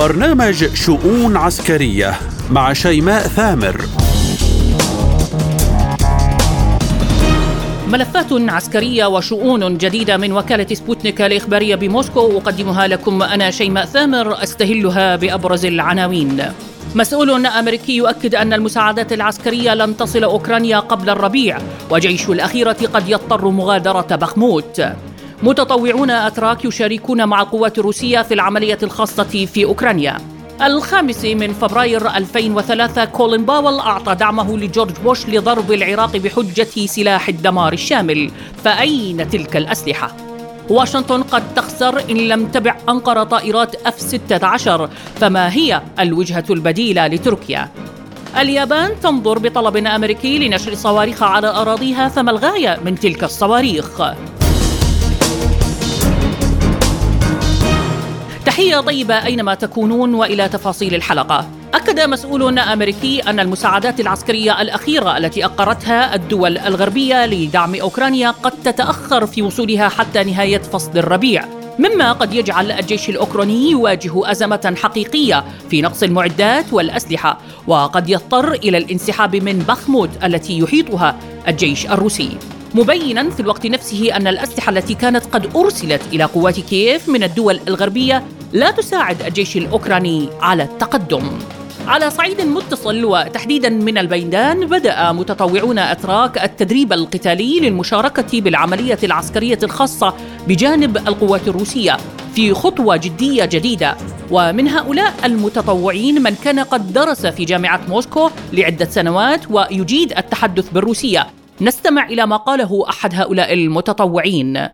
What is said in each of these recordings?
برنامج شؤون عسكرية مع شيماء ثامر. ملفات عسكرية وشؤون جديدة من وكالة سبوتنيك الإخبارية بموسكو أقدمها لكم أنا شيماء ثامر أستهلها بأبرز العناوين. مسؤول أمريكي يؤكد أن المساعدات العسكرية لن تصل أوكرانيا قبل الربيع وجيش الأخيرة قد يضطر مغادرة بخموت. متطوعون أتراك يشاركون مع القوات الروسية في العملية الخاصة في أوكرانيا الخامس من فبراير 2003 كولين باول أعطى دعمه لجورج بوش لضرب العراق بحجة سلاح الدمار الشامل فأين تلك الأسلحة؟ واشنطن قد تخسر إن لم تبع أنقرة طائرات اف 16 فما هي الوجهة البديلة لتركيا؟ اليابان تنظر بطلب أمريكي لنشر صواريخ على أراضيها فما الغاية من تلك الصواريخ؟ تحية طيبة أينما تكونون وإلى تفاصيل الحلقة. أكد مسؤول أمريكي أن المساعدات العسكرية الأخيرة التي أقرتها الدول الغربية لدعم أوكرانيا قد تتأخر في وصولها حتى نهاية فصل الربيع. مما قد يجعل الجيش الأوكراني يواجه أزمة حقيقية في نقص المعدات والأسلحة وقد يضطر إلى الانسحاب من بخمود التي يحيطها الجيش الروسي. مبينا في الوقت نفسه أن الأسلحة التي كانت قد أرسلت إلى قوات كييف من الدول الغربية لا تساعد الجيش الأوكراني على التقدم. على صعيد متصل وتحديدا من البيدان بدأ متطوعون أتراك التدريب القتالي للمشاركة بالعملية العسكرية الخاصة بجانب القوات الروسية في خطوة جدية جديدة. ومن هؤلاء المتطوعين من كان قد درس في جامعة موسكو لعدة سنوات ويجيد التحدث بالروسية. نستمع إلى ما قاله أحد هؤلاء المتطوعين.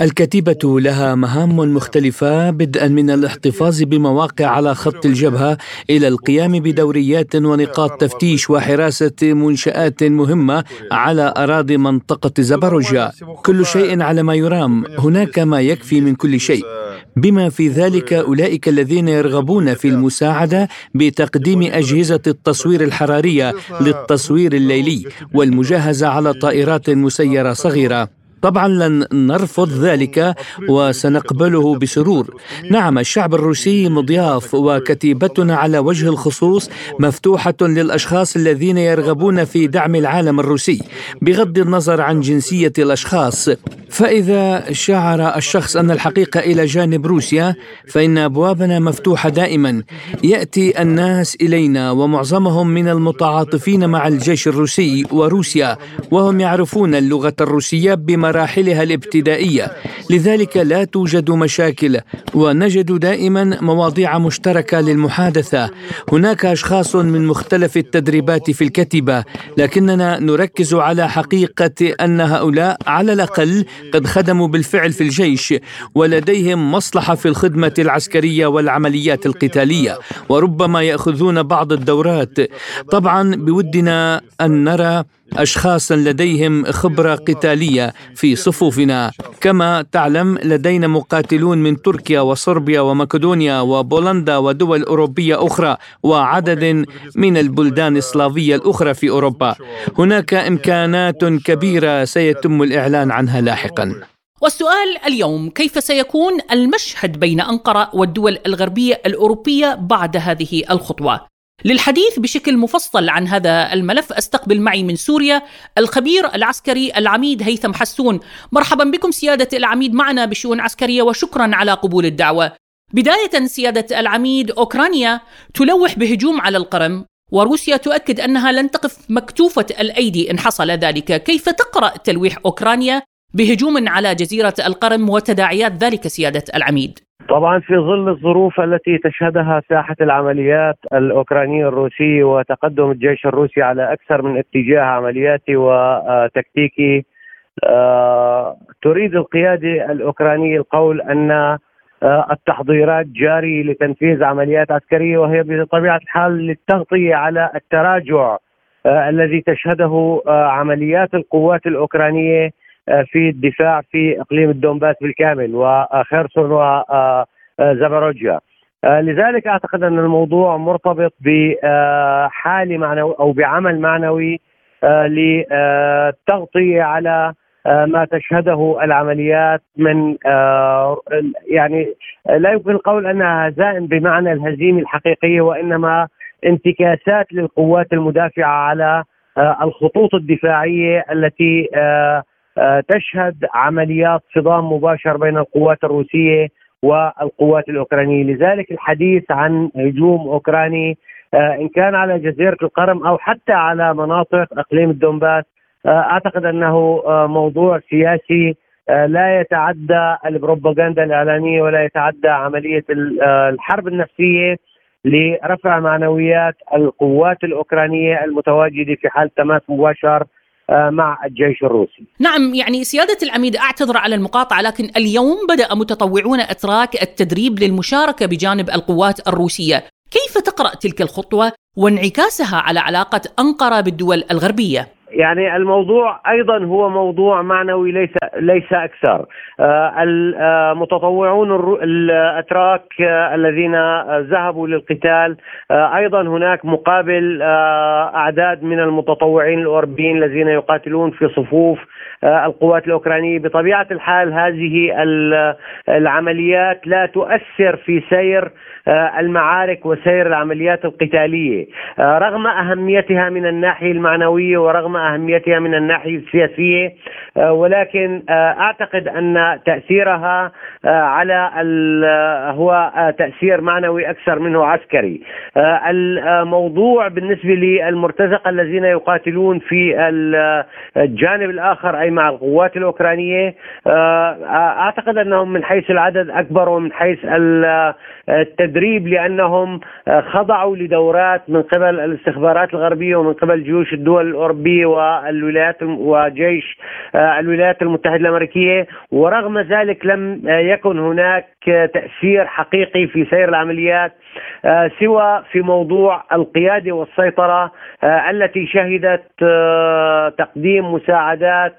الكتيبة لها مهام مختلفة بدءا من الاحتفاظ بمواقع على خط الجبهة إلى القيام بدوريات ونقاط تفتيش وحراسة منشآت مهمة على أراضي منطقة زبروجيا كل شيء على ما يرام. هناك ما يكفي من كل شيء. بما في ذلك أولئك الذين يرغبون في المساعدة بتقديم أجهزة التصوير الحرارية للتصوير الليلي والمجهزة على طائرات مسيرة صغيرة. طبعا لن نرفض ذلك وسنقبله بسرور. نعم الشعب الروسي مضياف وكتيبتنا على وجه الخصوص مفتوحة للأشخاص الذين يرغبون في دعم العالم الروسي بغض النظر عن جنسية الأشخاص. فإذا شعر الشخص أن الحقيقة إلى جانب روسيا فإن أبوابنا مفتوحة دائما. يأتي الناس إلينا ومعظمهم من المتعاطفين مع الجيش الروسي وروسيا وهم يعرفون اللغة الروسية بما مراحلها الابتدائية. لذلك لا توجد مشاكل ونجد دائما مواضيع مشتركة للمحادثة. هناك أشخاص من مختلف التدريبات في الكتيبة لكننا نركز على حقيقة أن هؤلاء على الأقل قد خدموا بالفعل في الجيش ولديهم مصلحة في الخدمة العسكرية والعمليات القتالية وربما يأخذون بعض الدورات. طبعا بودنا أن نرى اشخاصا لديهم خبرة قتالية في صفوفنا. كما تعلم لدينا مقاتلون من تركيا وصربيا ومقدونيا وبولندا ودول أوروبية أخرى وعدد من البلدان السلافية الأخرى في أوروبا. هناك إمكانات كبيرة سيتم الإعلان عنها لاحقا. والسؤال اليوم كيف سيكون المشهد بين أنقرة والدول الغربية الأوروبية بعد هذه الخطوة؟ للحديث بشكل مفصل عن هذا الملف أستقبل معي من سوريا الخبير العسكري العميد هيثم حسون. مرحبا بكم سيادة العميد معنا بشؤون عسكرية وشكرا على قبول الدعوة. بداية سيادة العميد أوكرانيا تلوح بهجوم على القرم وروسيا تؤكد أنها لن تقف مكتوفة الأيدي إن حصل ذلك. كيف تقرأ تلويح أوكرانيا بهجوم على جزيرة القرم وتداعيات ذلك سيادة العميد؟ طبعا في ظل الظروف التي تشهدها ساحة العمليات الأوكرانية الروسية وتقدم الجيش الروسي على أكثر من اتجاه عملياتي وتكتيكي آه، تريد القياده الاوكرانيه القول أن آه، التحضيرات جاري لتنفيذ عمليات عسكرية وهي بطبيعة الحال للتغطية على التراجع آه، الذي تشهده عمليات القوات الأوكرانية في الدفاع في إقليم الدونباس بالكامل وخيرسون وزاباروجيا آه، لذلك أعتقد أن الموضوع مرتبط بحاله معنوي أو بعمل معنوي للتغطيه على ما تشهده العمليات من يعني لا يمكن القول أنها هزائم بمعنى الهزيمة الحقيقية وإنما انتكاسات للقوات المدافعة على الخطوط الدفاعية التي تشهد عمليات صدام مباشر بين القوات الروسية والقوات الأوكرانية، لذلك الحديث عن هجوم أوكراني إن كان على جزيرة القرم أو حتى على مناطق أقليم الدنباس أعتقد أنه موضوع سياسي لا يتعدى البروباغندا الاعلانيه ولا يتعدى عملية الحرب النفسية لرفع معنويات القوات الأوكرانية المتواجدة في حال تماس مباشر آه، مع الجيش الروسي نعم يعني سيادة العميد أعتذر على المقاطعة لكن اليوم بدأ متطوعون أتراك التدريب للمشاركة بجانب القوات الروسية كيف تقرأ تلك الخطوة وانعكاسها على علاقة أنقرة بالدول الغربية؟ يعني الموضوع أيضا هو موضوع معنوي ليس ليس أكثر. آه، المتطوعون الأتراك آه، الذين ذهبوا للقتال آه، أيضا هناك مقابل أعداد من المتطوعين الاوروبيين الذين يقاتلون في صفوف القوات الأوكرانية. بطبيعة الحال هذه العمليات لا تؤثر في سير المعارك وسير العمليات القتالية. رغم أهميتها من الناحية المعنوية ورغم أهميتها من الناحية السياسية آه، ولكن آه، أعتقد أن تأثيرها آه، على هو تأثير معنوي أكثر منه عسكري. الموضوع بالنسبة للمرتزقة الذين يقاتلون في الجانب الآخر أي مع القوات الأوكرانية أعتقد أنهم من حيث العدد أكبر ومن حيث التدريب لأنهم خضعوا لدورات من قبل الاستخبارات الغربية ومن قبل جيوش الدول الأوروبية والولايات وجيش آه، الولايات المتحدة الأمريكية ورغم ذلك لم يكن هناك تاثير حقيقي في سير العمليات آه، سوى في موضوع القيادة والسيطرة آه، التي شهدت تقديم مساعدات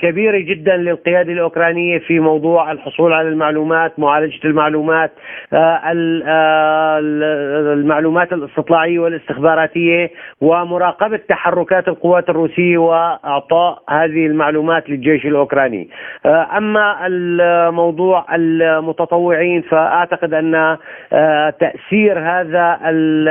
كبيرة جدا للقيادة الأوكرانية في موضوع الحصول على المعلومات، معالجة المعلومات، المعلومات الاستطلاعية والاستخباراتية ومراقبة تحركات القوات الروسية وإعطاء هذه المعلومات للجيش الأوكراني. أما الموضوع المتطوعين فأعتقد أن تأثير هذا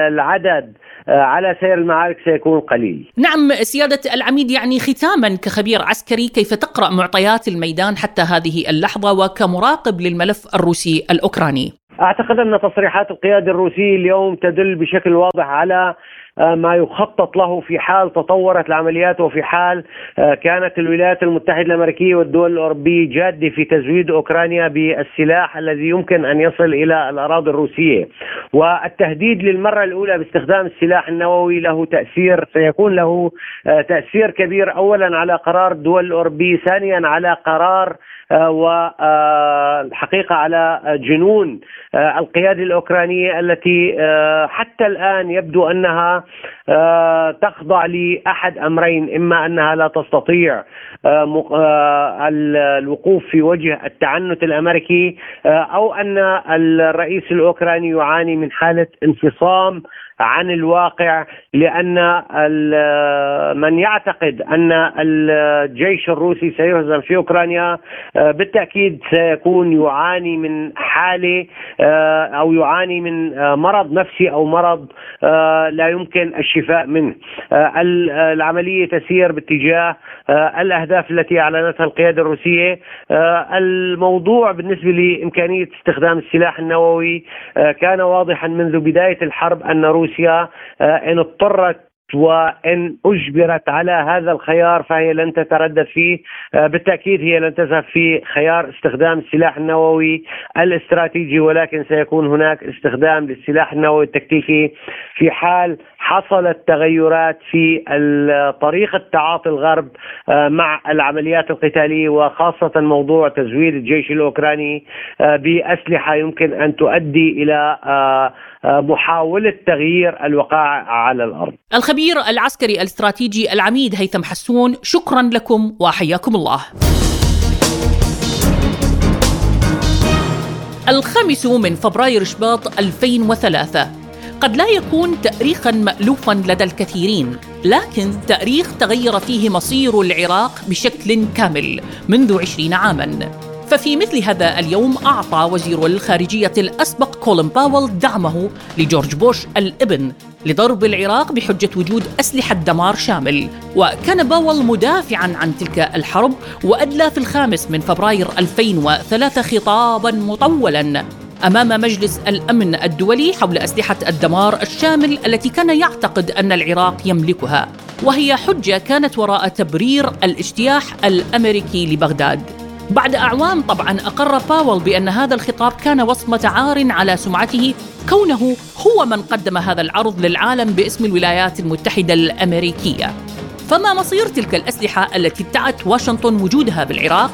العدد على سير المعارك سيكون قليل. نعم سيادة العميد يعني ختاما كخبير عسكري كيف تقرأ معطيات الميدان حتى هذه اللحظة وكمراقب للملف الروسي الأوكراني؟ أعتقد أن تصريحات القيادة الروسية اليوم تدل بشكل واضح على آه، ما يخطط له في حال تطورت العمليات وفي حال آه، كانت الولايات المتحدة الأمريكية والدول الأوروبية جادة في تزويد أوكرانيا بالسلاح الذي يمكن أن يصل إلى الأراضي الروسية. والتهديد للمرة الأولى باستخدام السلاح النووي له تأثير سيكون له آه، تأثير كبير أولا على قرار الدول الأوروبية ثانيا على قرار والحقيقة على جنون القيادة الأوكرانية التي حتى الآن يبدو أنها آه، تخضع لأحد أمرين إما أنها لا تستطيع آه، آه، الوقوف في وجه التعنت الأمريكي أو أن الرئيس الأوكراني يعاني من حالة انفصام عن الواقع لأن من يعتقد أن الجيش الروسي سيهزم في أوكرانيا بالتأكيد سيكون يعاني من حالة أو يعاني من مرض نفسي أو مرض لا يمكن الشفاء منه. العملية تسير باتجاه الأهداف التي أعلنتها القيادة الروسية. الموضوع بالنسبة لإمكانية استخدام السلاح النووي كان واضحا منذ بداية الحرب أن روسيا روسيا آه، إن اضطرت وإن أجبرت على هذا الخيار فهي لن تتردد فيه. آه، بالتأكيد هي لن تذهب في خيار استخدام السلاح النووي الاستراتيجي ولكن سيكون هناك استخدام للسلاح النووي التكتيكي في حال حصلت تغيرات في طريقة تعاطي الغرب آه، مع العمليات القتالية وخاصة موضوع تزويد الجيش الأوكراني بأسلحة يمكن أن تؤدي إلى محاولة تغيير الوقائع على الأرض. الخبير العسكري الاستراتيجي العميد هيثم حسون شكرا لكم وحياكم الله. الخامس من فبراير شباط 2003 قد لا يكون تاريخا مالوفا لدى الكثيرين لكن تأريخ تغير فيه مصير العراق بشكل كامل منذ عشرين عاما. ففي مثل هذا اليوم أعطى وزير الخارجية الأسبق كولين باول دعمه لجورج بوش الإبن لضرب العراق بحجة وجود أسلحة دمار شامل. وكان باول مدافعا عن تلك الحرب وأدلى في الخامس من فبراير 2003 خطابا مطولا أمام مجلس الأمن الدولي حول أسلحة الدمار الشامل التي كان يعتقد أن العراق يملكها وهي حجة كانت وراء تبرير الاجتياح الأمريكي لبغداد. بعد أعوام طبعا أقر باول بأن هذا الخطاب كان وصمة عار على سمعته كونه هو من قدم هذا العرض للعالم باسم الولايات المتحدة الأمريكية. فما مصير تلك الأسلحة التي ادعت واشنطن وجودها بالعراق؟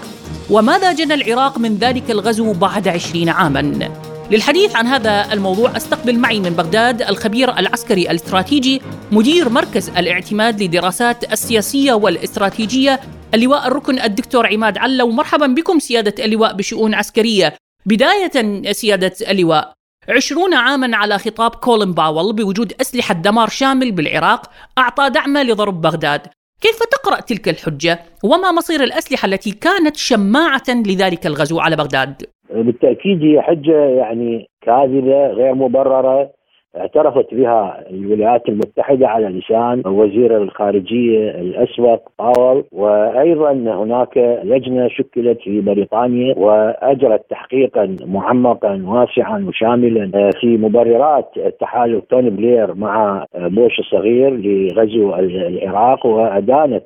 وماذا جنى العراق من ذلك الغزو بعد عشرين عاما؟ للحديث عن هذا الموضوع أستقبل معي من بغداد الخبير العسكري الاستراتيجي مدير مركز الاعتماد للدراسات السياسية والإستراتيجية اللواء الركن الدكتور عماد علو. مرحبا بكم سيادة اللواء بشؤون عسكرية. بداية سيادة اللواء عشرون عاما على خطاب كولين باول بوجود أسلحة دمار شامل بالعراق أعطى دعمه لضرب بغداد. كيف تقرأ تلك الحجة وما مصير الأسلحة التي كانت شماعة لذلك الغزو على بغداد؟ بالتأكيد هي حجة يعني كاذبة غير مبررة اعترفت بها الولايات المتحدة على لسان وزير الخارجية الأسبق باول وأيضا هناك لجنة شكلت في بريطانيا وأجرت تحقيقا معمقا واسعا وشاملا في مبررات التحالف توني بلير مع بوش الصغير لغزو العراق وأدانت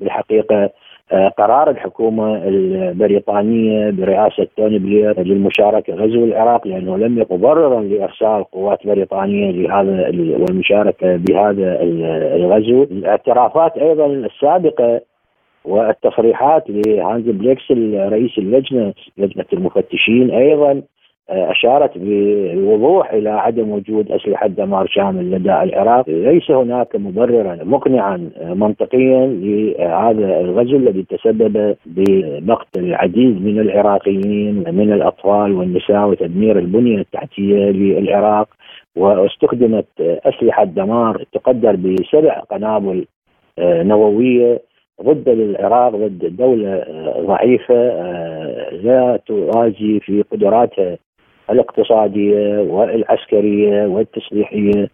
بالحقيقة آه، قرار الحكومة البريطانية برئاسة توني بلير للمشاركة غزو العراق لأنه لم مبررا لإرسال قوات بريطانية لهذا والمشاركة بهذا الغزو. الاعترافات أيضا السابقة والتصريحات لهانز بليكس رئيس اللجنة لجنة المفتشين أيضا أشارت بوضوح إلى عدم وجود أسلحة دمار شامل لدى العراق، ليس هناك مبررا مقنعا منطقيا لهذا الغزو الذي تسبب بمقتل العديد من العراقيين من الأطفال والنساء وتدمير البنية التحتية للعراق. واستخدمت أسلحة دمار تقدر بسبع قنابل آه، نووية ضد العراق ضد دولة ضعيفة آه، لا توازي في قدراتها الاقتصادية والعسكرية والتسليحية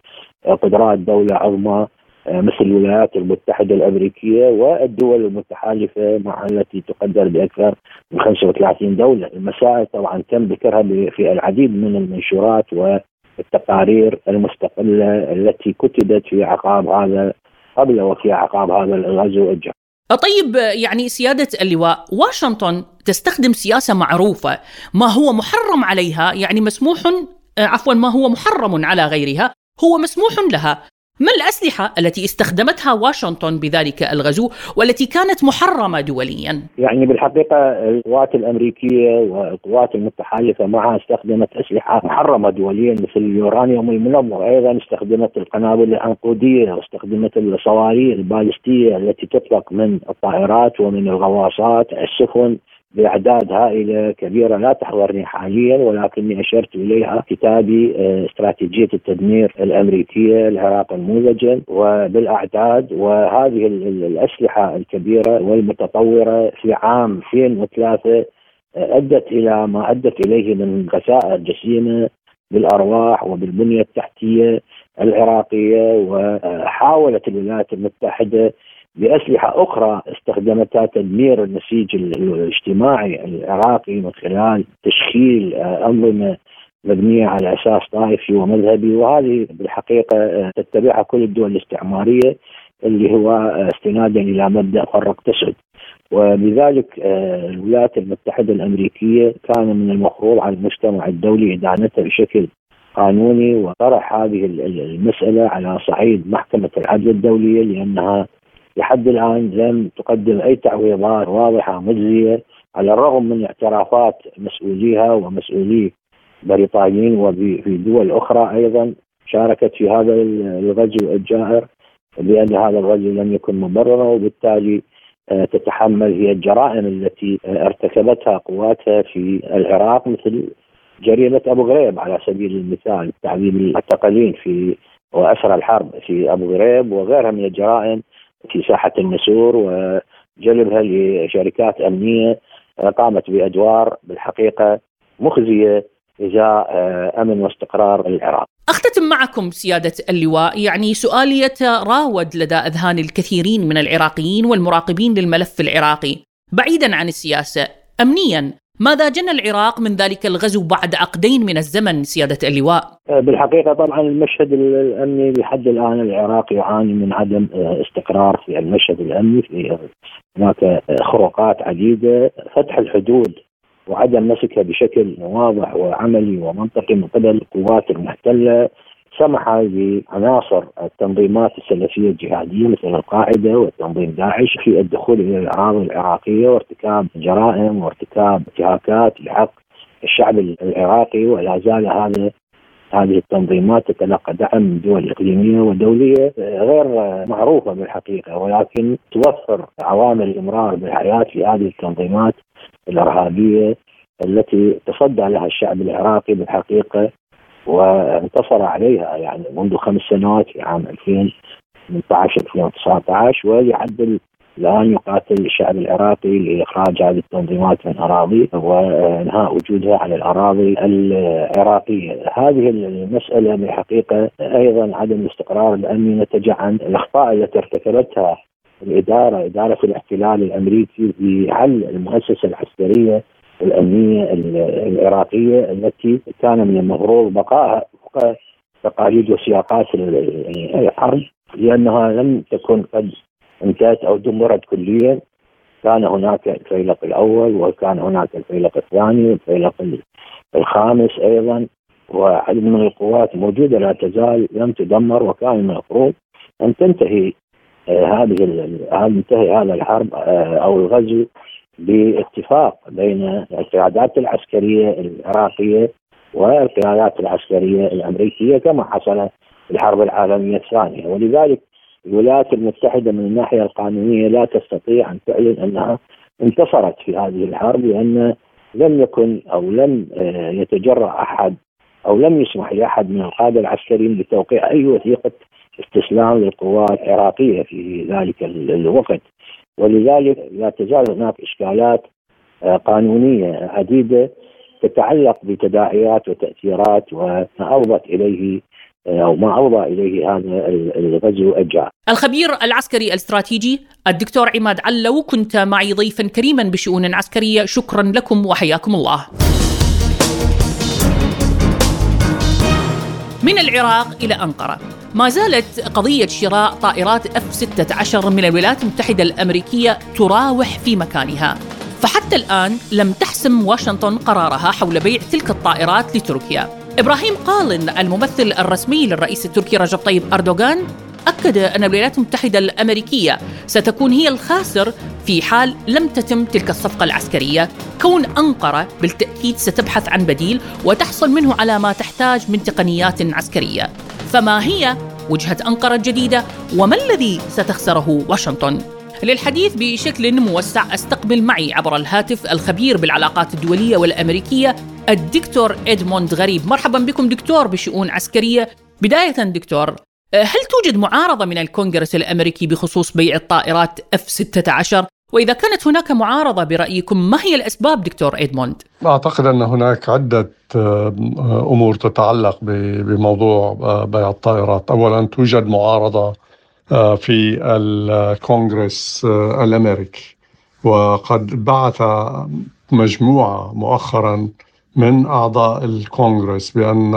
قدرات دولة عظمى مثل الولايات المتحدة الأمريكية والدول المتحالفة مع التي تقدر بأكثر من 35 دولة، المسائل طبعا تم ذكرها في العديد من المنشورات والتقارير المستقلة التي كتبت في عقاب هذا قبل وفي عقاب هذا الغزو. طيب يعني سيادة اللواء واشنطن تستخدم سياسة معروفة ما هو محرم عليها؟ يعني مسموح آه، عفوا ما هو محرم على غيرها هو مسموح لها. ما الأسلحة التي استخدمتها واشنطن بذلك الغزو والتي كانت محرمة دوليا؟ يعني بالحقيقة القوات الأمريكية والقوات المتحالفة معها استخدمت أسلحة محرمة دوليا مثل اليورانيوم المنظم أيضا استخدمت القنابل العنقودية واستخدمت الصواريخ البالستية التي تطلق من الطائرات ومن الغواصات السفن بأعداد هائلة كبيرة لا تحضرني حاليا ولكني أشرت إليها كتابي آه، استراتيجية التدمير الأمريكية العراق النموذجا وبالأعداد وهذه الأسلحة الكبيرة والمتطورة في عام 2003 آه، أدت إلى ما أدت إليه من خسائر جسيمه بالأرواح وبالبنية التحتية العراقية وحاولت الولايات المتحدة بأسلحة أخرى استخدمتها تدمير النسيج الاجتماعي العراقي من خلال تشكيل آه، أنظمة مبنية على أساس طائفي ومذهبي. وهذه بالحقيقة آه، تتبعها كل الدول الاستعمارية اللي هو آه، استنادا إلى مبدأ فرق تسد وبذلك الولايات المتحدة الأمريكية كان من المفروض على المجتمع الدولي إدانتها بشكل قانوني وطرح هذه المسألة على صعيد محكمة العدل الدولية لأنها لحد الآن لم تقدم أي تعويضات واضحة مجزية على الرغم من اعترافات مسؤوليها ومسؤولي بريطانيين وفي دول أخرى أيضا شاركت في هذا الغزو الجائر بأن هذا الغزو لم يكن مبررا وبالتالي آه، تتحمل هي الجرائم التي ارتكبتها قواتها في العراق مثل جريمة أبو غريب على سبيل المثال تعذيب المعتقلين في واسرى الحرب في أبو غريب وغيرها من الجرائم في ساحة النسور وجلبها لشركات أمنية قامت بأدوار بالحقيقة مخزية ازاء آه، أمن واستقرار العراق. أختتم معكم سيادة اللواء، يعني سؤالي يتراود لدى أذهان الكثيرين من العراقيين والمراقبين للملف العراقي، بعيدا عن السياسة، امنيا ماذا جنى العراق من ذلك الغزو بعد عقدين من الزمن؟ سيادة اللواء؟ آه، بالحقيقة طبعا المشهد الأمني لحد الآن العراق يعاني من عدم آه، استقرار في المشهد الأمني في هناك خروقات عديدة. فتح الحدود وعدم مسكها بشكل واضح وعملي ومنطقي من قبل القوات المحتلة. سمح لعناصر التنظيمات السلفية الجهادية مثل القاعدة وتنظيم داعش في الدخول إلى الاراضي العراقية وارتكاب جرائم وارتكاب انتهاكات لحق الشعب العراقي ولا زال هذا هذه التنظيمات تتلقى دعم من دول إقليمية ودولية غير معروفة بالحقيقة ولكن توفر عوامل الامرار بالحياة في هذه التنظيمات الإرهابية التي تصدى لها الشعب العراقي بالحقيقة وانتصر عليها يعني منذ خمس سنوات في عام 2018 2019 وليعدل الان يقاتل الشعب العراقي لإخراج هذه التنظيمات من أراضي وإنهاء وجودها على الأراضي العراقية، هذه المسألة بالحقيقة أيضا عدم الاستقرار الامني نتج عن الأخطاء التي ارتكبتها الإدارة إدارة الاحتلال الأمريكي في حل المؤسسة العسكرية الأمنية العراقية التي كان من المفروض بقائها وفق تقاليد وسياقات الحرب لأنها لم تكن قد انتهت أو دمرت كليا. كان هناك الفيلق الأول وكان هناك الفيلق الثاني والفيلق الخامس أيضا. وعدد من القوات موجودة لا تزال لم تدمر وكان المفروض أن تنتهي آه، هذه ينتهي هذا الحرب آه، أو الغزو. باتفاق بين القيادات العسكرية العراقية والقيادات العسكرية الأمريكية كما حصل في الحرب العالمية الثانية. ولذلك الولايات المتحدة من الناحية القانونية لا تستطيع أن تعلن أنها انتصرت في هذه الحرب لأن لم يكن أو لم آه، يتجرأ أحد أو لم يسمح لأحد من القادة العسكريين بتوقيع أي وثيقة استسلام للقوات العراقية في ذلك الوقت. ولذلك لا تزال هناك إشكالات آه، قانونية عديدة تتعلق بتداعيات وتأثيرات وما إليه آه، أو ما افضى إليه هذا الغزو الجار. الخبير العسكري الاستراتيجي الدكتور عماد علو كنت معي ضيفا كريما بشؤون عسكرية شكرا لكم وحياكم الله. من العراق إلى أنقرة ما زالت قضية شراء طائرات F-16 من الولايات المتحدة الأمريكية تراوح في مكانها. فحتى الآن لم تحسم واشنطن قرارها حول بيع تلك الطائرات لتركيا. إبراهيم قالن الممثل الرسمي للرئيس التركي رجب طيب أردوغان أكد أن الولايات المتحدة الأمريكية ستكون هي الخاسر في حال لم تتم تلك الصفقة العسكرية. كون أنقرة بالتأكيد ستبحث عن بديل وتحصل منه على ما تحتاج من تقنيات عسكرية. فما هي وجهة أنقرة الجديدة؟ وما الذي ستخسره واشنطن؟ للحديث بشكل موسع استقبل معي عبر الهاتف الخبير بالعلاقات الدولية والأمريكية الدكتور إدموند غريب. مرحبا بكم دكتور بشؤون عسكرية. بداية دكتور هل توجد معارضة من الكونغرس الأمريكي بخصوص بيع الطائرات F-16 وإذا كانت هناك معارضة برأيكم ما هي الأسباب دكتور إدموند؟ أعتقد أن هناك عدة آه، أمور تتعلق بموضوع آه، بيع الطائرات. أولا توجد معارضة في الكونغرس الأمريكي. وقد بعث مجموعة مؤخرا من أعضاء الكونغرس بأن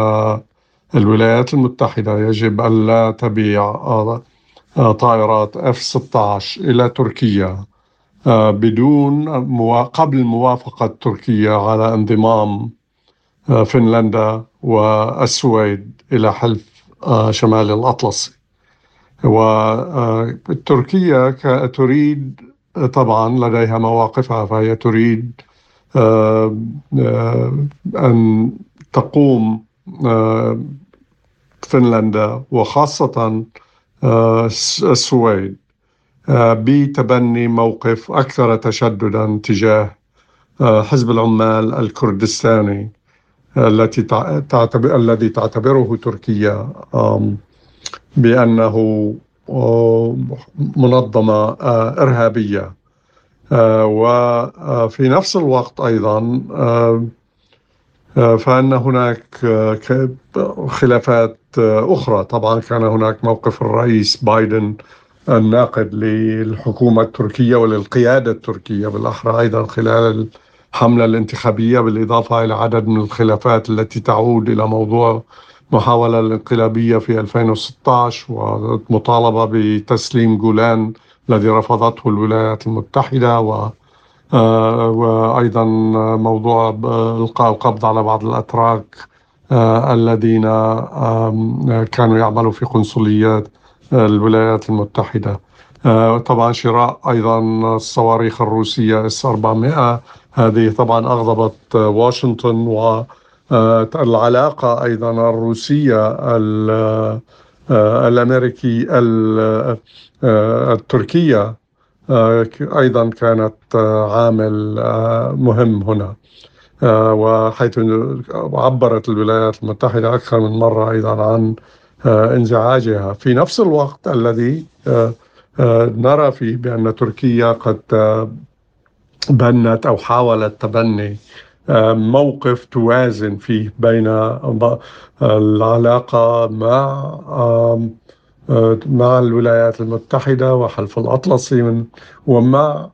الولايات المتحدة يجب ألا تبيع طائرات F-16 إلى تركيا آه، بدون قبل موافقة تركيا على انضمام آه، فنلندا والسويد إلى حلف آه، شمال الأطلسي. وتركيا تريد طبعا لديها مواقفها فهي تريد أن تقوم فنلندا وخاصة السويد. آه، بتبني موقف أكثر تشددا تجاه آه، حزب العمال الكردستاني التي تعتبر الذي تعتبره تركيا. بأنه منظمة إرهابية. وفي نفس الوقت أيضا فإن هناك خلافات أخرى. طبعا كان هناك موقف الرئيس بايدن الناقد للحكومة التركية وللقيادة التركية بالأحرى أيضا خلال الحملة الانتخابية بالإضافة إلى عدد من الخلافات التي تعود إلى موضوع محاولة الانقلابية في 2016 ومطالبة بتسليم جولان الذي رفضته الولايات المتحدة و آه، وأيضا موضوع إلقاء القبض على بعض الأتراك آه، الذين كانوا يعملوا في قنصليات الولايات المتحدة. آه، طبعا شراء أيضا الصواريخ الروسية إس 400 هذه طبعا أغضبت واشنطن والعلاقه أيضا الروسية الأمريكي التركية آه، أيضا كانت آه، عامل آه، مهم هنا. وحيث عبرت الولايات المتحدة أكثر من مرة أيضا عن انزعاجها. في نفس الوقت الذي نرى فيه بأن تركيا قد بنت أو حاولت تبني موقف توازن فيه بين العلاقة مع آه، مع الولايات المتحدة وحلف الأطلسي من ومع آه،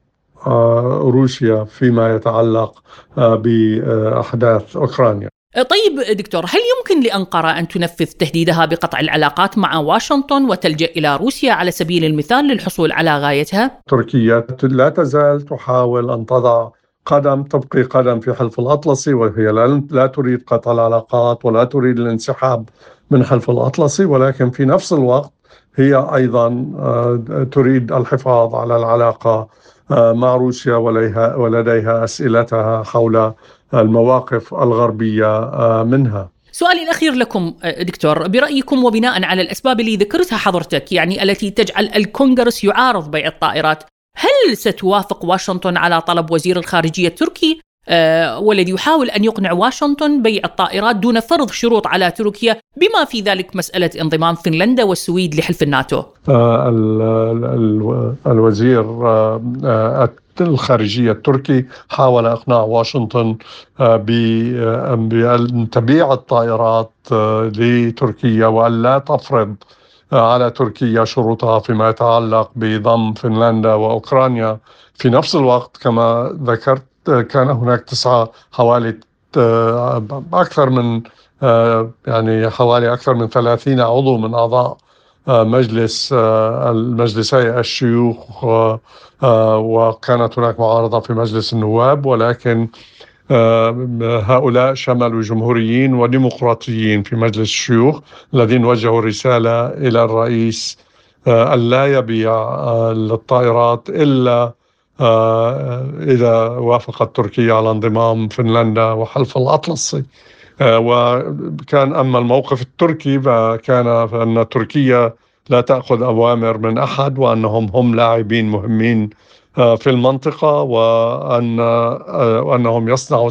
روسيا فيما يتعلق آه، بأحداث أوكرانيا طيب دكتور هل يمكن لأنقرة أن تنفذ تهديدها بقطع العلاقات مع واشنطن وتلجأ إلى روسيا على سبيل المثال للحصول على غايتها؟ تركيا لا تزال تحاول أن تضع قدم تبقي قدم في حلف الأطلسي وهي لا تريد قطع العلاقات ولا تريد الانسحاب من حلف الأطلسي ولكن في نفس الوقت هي أيضا آه، تريد الحفاظ على العلاقة آه، مع روسيا ولديها أسئلتها حول المواقف الغربية آه، منها. سؤالي الأخير لكم دكتور برأيكم وبناء على الأسباب اللي ذكرتها حضرتك يعني التي تجعل الكونغرس يعارض بيع الطائرات هل ستوافق واشنطن على طلب وزير الخارجية التركي آه، والذي يحاول أن يقنع واشنطن بيع الطائرات دون فرض شروط على تركيا بما في ذلك مسألة انضمام فنلندا والسويد لحلف الناتو. آه، الوزير آه، الخارجية التركي حاول إقناع واشنطن بأن تبيع الطائرات لتركيا وأن لا تفرض على تركيا شروطها فيما يتعلق بضم فنلندا وأوكرانيا. في نفس الوقت كما ذكرت كان هناك تسعة حوالي آه، أكثر من آه، يعني حوالي أكثر من ثلاثين عضو من أعضاء آه، مجلس المجلسي الشيوخ وكانت هناك معارضة في مجلس النواب ولكن هؤلاء شملوا جمهوريين وديمقراطيين في مجلس الشيوخ الذين وجهوا رسالة إلى الرئيس ألا يبيع الطائرات إلا إذا وافقت تركيا على انضمام فنلندا وحلف الأطلسي. آه، وكان أما الموقف التركي فكان فأن تركيا لا تأخذ أوامر من أحد وأنهم هم لاعبين مهمين آه، في المنطقة وأن وأنهم يصنعوا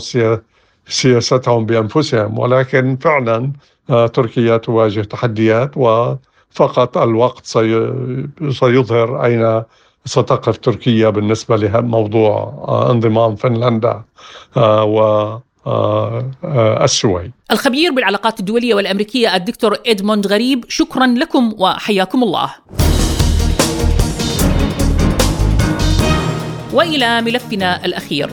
سياستهم بأنفسهم. ولكن فعلا تركيا تواجه تحديات وفقط الوقت سيظهر أين ستقف تركيا بالنسبة لموضوع آه، انضمام فنلندا آه، و آه، السويد. الخبير بالعلاقات الدولية والأمريكية الدكتور إدموند غريب شكرا لكم وحياكم الله. وإلى ملفنا الأخير.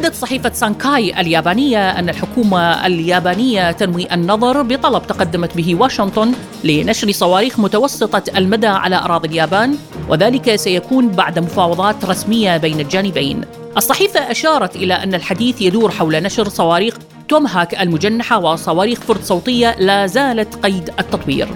أكدت صحيفة سانكاي اليابانية أن الحكومة اليابانية تنوي النظر بطلب تقدمت به واشنطن لنشر صواريخ متوسطة المدى على أراضي اليابان وذلك سيكون بعد مفاوضات رسمية بين الجانبين. الصحيفة أشارت إلى أن الحديث يدور حول نشر صواريخ تومهاك المجنحة وصواريخ فرد صوتية لا زالت قيد التطوير.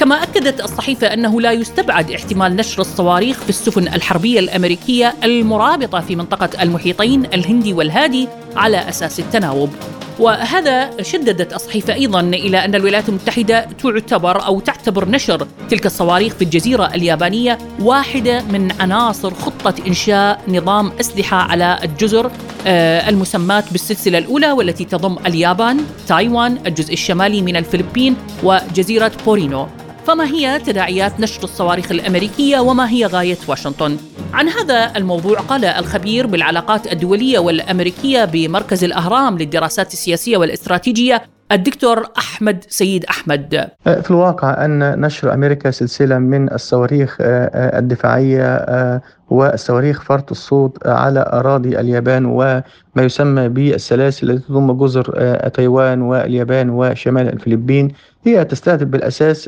كما أكدت الصحيفة أنه لا يستبعد احتمال نشر الصواريخ في السفن الحربية الأمريكية المرابطة في منطقة المحيطين الهندي والهادي على أساس التناوب وهذا شددت الصحيفة أيضا إلى أن الولايات المتحدة تعتبر أو تعتبر نشر تلك الصواريخ في الجزيرة اليابانية واحدة من عناصر خطة إنشاء نظام أسلحة على الجزر آه، المسماة بالسلسلة الأولى والتي تضم اليابان، تايوان، الجزء الشمالي من الفلبين وجزيرة بورينو. فما هي تداعيات نشر الصواريخ الأمريكية وما هي غاية واشنطن؟ عن هذا الموضوع قال الخبير بالعلاقات الدولية والأمريكية بمركز الأهرام للدراسات السياسية والإستراتيجية الدكتور أحمد سيد أحمد في الواقع أن نشر أمريكا سلسلة من الصواريخ آه، آه، الدفاعية والصواريخ فرط الصوت على أراضي اليابان وما يسمى بالسلاسل التي تضم جزر تايوان واليابان وشمال الفلبين هي تستهدف بالأساس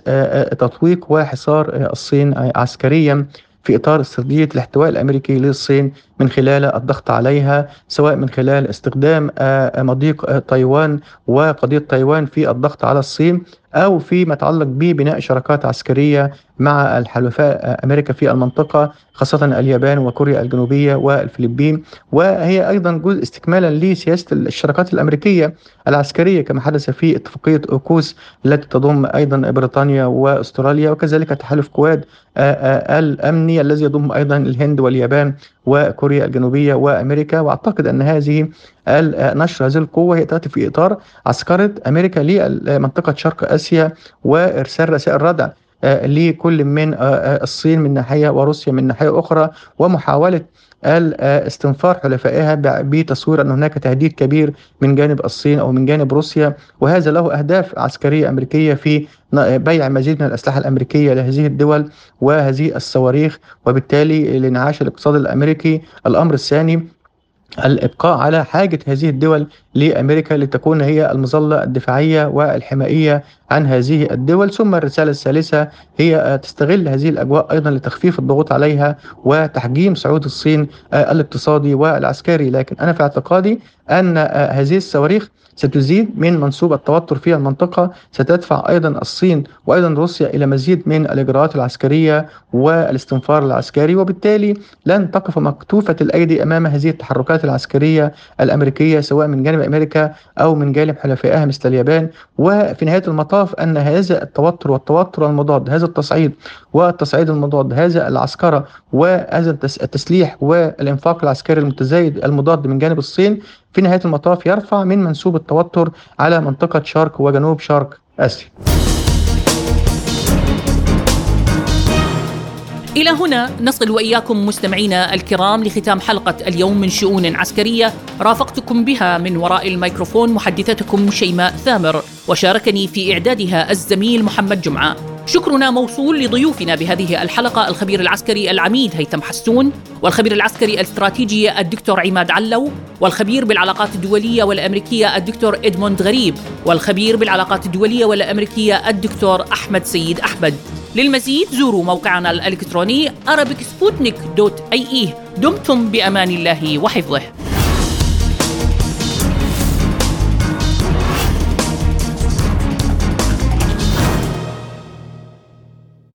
تطويق وحصار الصين عسكريا في إطار استراتيجية الاحتواء الأمريكي للصين من خلال الضغط عليها سواء من خلال استخدام آه، مضيق آه، تايوان وقضية تايوان في الضغط على الصين. أو فيما يتعلق ببناء شراكات عسكرية مع الحلفاء آه، أمريكا في المنطقة خاصة اليابان وكوريا الجنوبية والفلبين. وهي أيضا جزء استكمالا لسياسة الشراكات الأمريكية العسكرية كما حدث في اتفاقية أوكوس التي تضم أيضا بريطانيا وأستراليا وكذلك تحالف كواد الأمني الذي يضم أيضا الهند واليابان. وكوريا الجنوبية وأمريكا وأعتقد أن هذه نشر هذه القوة هي تأتي في إطار عسكرة أمريكا لمنطقة شرق آسيا وإرسال رسائل ردع آه، لكل من آه، آه، الصين من ناحية وروسيا من ناحية أخرى ومحاولة استنفار حلفائها بتصوير أن هناك تهديد كبير من جانب الصين أو من جانب روسيا وهذا له أهداف عسكرية أمريكية في بيع مزيد من الأسلحة الأمريكية لهذه الدول وهذه الصواريخ. وبالتالي لانعاش الاقتصاد الأمريكي الأمر الثاني الإبقاء على حاجة هذه الدول لأمريكا لتكون هي المظلة الدفاعية والحمائية عن هذه الدول. ثم الرسالة الثالثة هي تستغل هذه الأجواء أيضا لتخفيف الضغوط عليها وتحجيم صعود الصين الاقتصادي والعسكري. لكن أنا في اعتقادي أن هذه الصواريخ ستزيد من منسوب التوتر في المنطقة. ستدفع أيضا الصين وأيضا روسيا إلى مزيد من الإجراءات العسكرية والاستنفار العسكري. وبالتالي لن تقف مكتوفة الأيدي أمام هذه التحركات العسكرية الأمريكية سواء من جانب أمريكا أو من جانب حلفائها مثل اليابان. وفي نهاية المطاف أن هذا التوتر والتوتر المضاد هذا التصعيد والتصعيد المضاد هذا العسكرة وهذا التسليح والإنفاق العسكري المتزايد المضاد من جانب الصين في نهاية المطاف يرفع من منسوب التوتر على منطقة شرق وجنوب شرق آسيا. إلى هنا نصل وإياكم مستمعينا الكرام لختام حلقة اليوم من شؤون عسكرية رافقتكم بها من وراء الميكروفون محدثتكم شيماء ثامر وشاركني في إعدادها الزميل محمد جمعة. شكرنا موصول لضيوفنا بهذه الحلقة الخبير العسكري العميد هيثم حسون والخبير العسكري الاستراتيجي الدكتور عماد علو والخبير بالعلاقات الدولية والأمريكية الدكتور إدموند غريب والخبير بالعلاقات الدولية والأمريكية الدكتور أحمد سيد أحمد. للمزيد زوروا موقعنا الإلكتروني arabicsputnik.ie دمتم بأمان الله وحفظه.